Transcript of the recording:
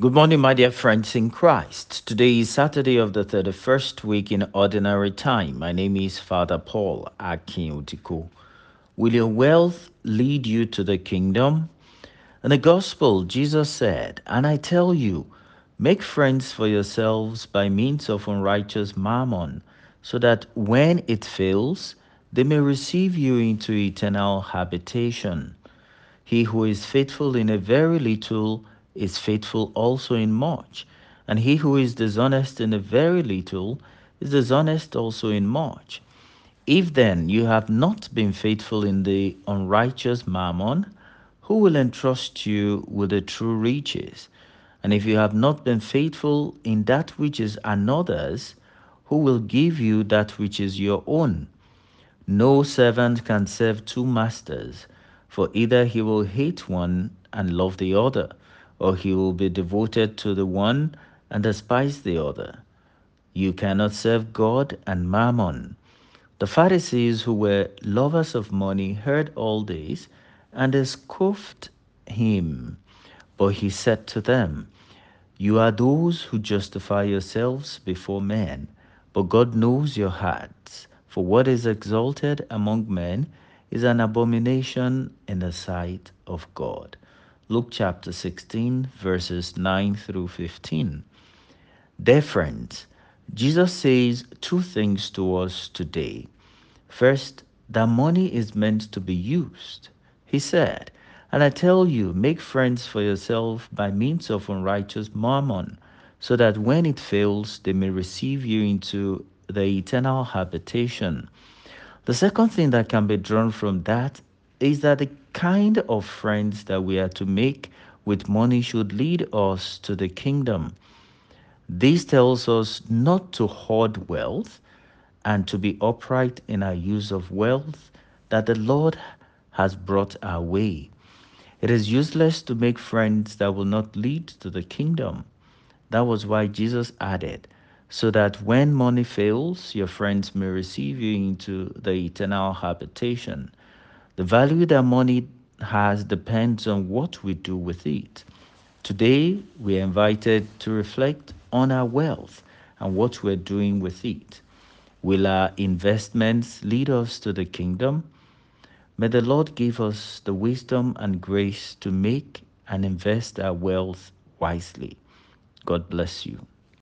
Good morning, my dear friends in Christ. Today is Saturday of the 31st week in Ordinary Time. My name is Father Paul Akin Will your wealth lead you to the kingdom? In the Gospel, Jesus said, And I tell you, make friends for yourselves by means of unrighteous mammon, so that when it fails, they may receive you into eternal habitation. He who is faithful in a very little is faithful also in much, and he who is dishonest in a very little is dishonest also in much. If then you have not been faithful in the unrighteous mammon, who will entrust you with the true riches? And if you have not been faithful in that which is another's, who will give you that which is your own? No servant can serve two masters, for either he will hate one and love the other, or he will be devoted to the one and despise the other. You cannot serve God and mammon. The Pharisees, who were lovers of money, heard all this and they scoffed him. But he said to them, You are those who justify yourselves before men, but God knows your hearts. For what is exalted among men is an abomination in the sight of God. Luke chapter 16, verses 9 through 15. Dear friends, Jesus says two things to us today. First, that money is meant to be used. He said, And I tell you, make friends for yourself by means of unrighteous mammon, so that when it fails, they may receive you into the eternal habitation. The second thing that can be drawn from that is that the kind of friends that we are to make with money should lead us to the kingdom. This tells us not to hoard wealth and to be upright in our use of wealth that the Lord has brought our way. It is useless to make friends that will not lead to the kingdom. That was why Jesus added, so that when money fails, your friends may receive you into the eternal habitation. The value that money has depends on what we do with it. Today, we are invited to reflect on our wealth and what we're doing with it. Will our investments lead us to the kingdom? May the Lord give us the wisdom and grace to make and invest our wealth wisely. God bless you.